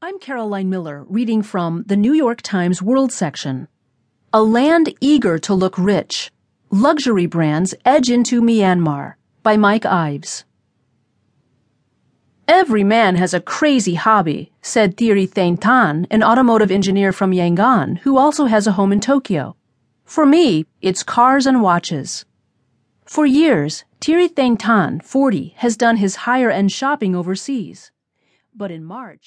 I'm Caroline Miller, reading from the New York Times World section. A Land Eager to Look Rich Luxury Brands Edge into Myanmar by Mike Ives. Every man has a crazy hobby, said Thierry Thain Tan, an automotive engineer from Yangon who also has a home in Tokyo. For me, it's cars and watches. For years, Thierry Thain Tan, 40, has done his higher end shopping overseas. But in March,